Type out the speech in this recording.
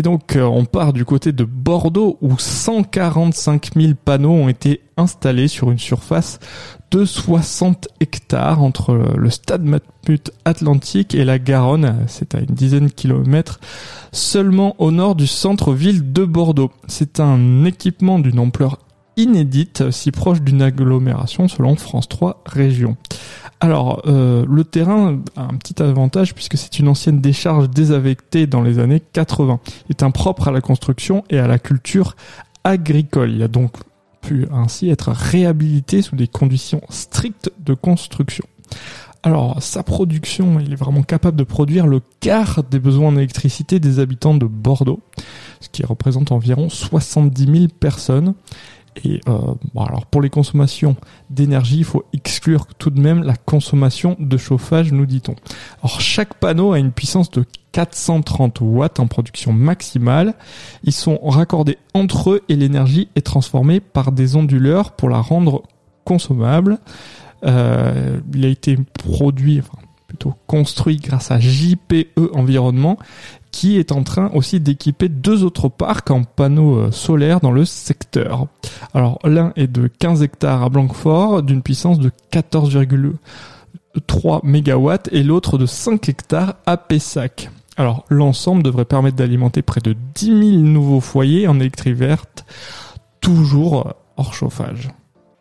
Et donc euh, on part du côté de Bordeaux où 145 000 panneaux ont été installés sur une surface de 60 hectares entre le stade Matmut Atlantique et la Garonne. C'est à une dizaine de kilomètres seulement au nord du centre-ville de Bordeaux. C'est un équipement d'une ampleur inédite, si proche d'une agglomération selon France 3 Régions. Alors, euh, le terrain a un petit avantage puisque c'est une ancienne décharge désaffectée dans les années 80. Il est impropre à la construction et à la culture agricole. Il a donc pu ainsi être réhabilité sous des conditions strictes de construction. Alors, sa production, il est vraiment capable de produire le quart des besoins en électricité des habitants de Bordeaux, ce qui représente environ 70 000 personnes. Et euh, bon, alors pour les consommations d'énergie, il faut exclure tout de même la consommation de chauffage, nous dit-on. Alors chaque panneau a une puissance de 430 watts en production maximale. Ils sont raccordés entre eux et l'énergie est transformée par des onduleurs pour la rendre consommable. Euh, il a été produit, enfin plutôt construit grâce à JPE Environnement qui est en train aussi d'équiper deux autres parcs en panneaux euh, solaires dans le secteur. Alors l'un est de 15 hectares à Blanquefort d'une puissance de 14,3 MW et l'autre de 5 hectares à Pessac. Alors l'ensemble devrait permettre d'alimenter près de 10 000 nouveaux foyers en électrique verte, toujours hors chauffage.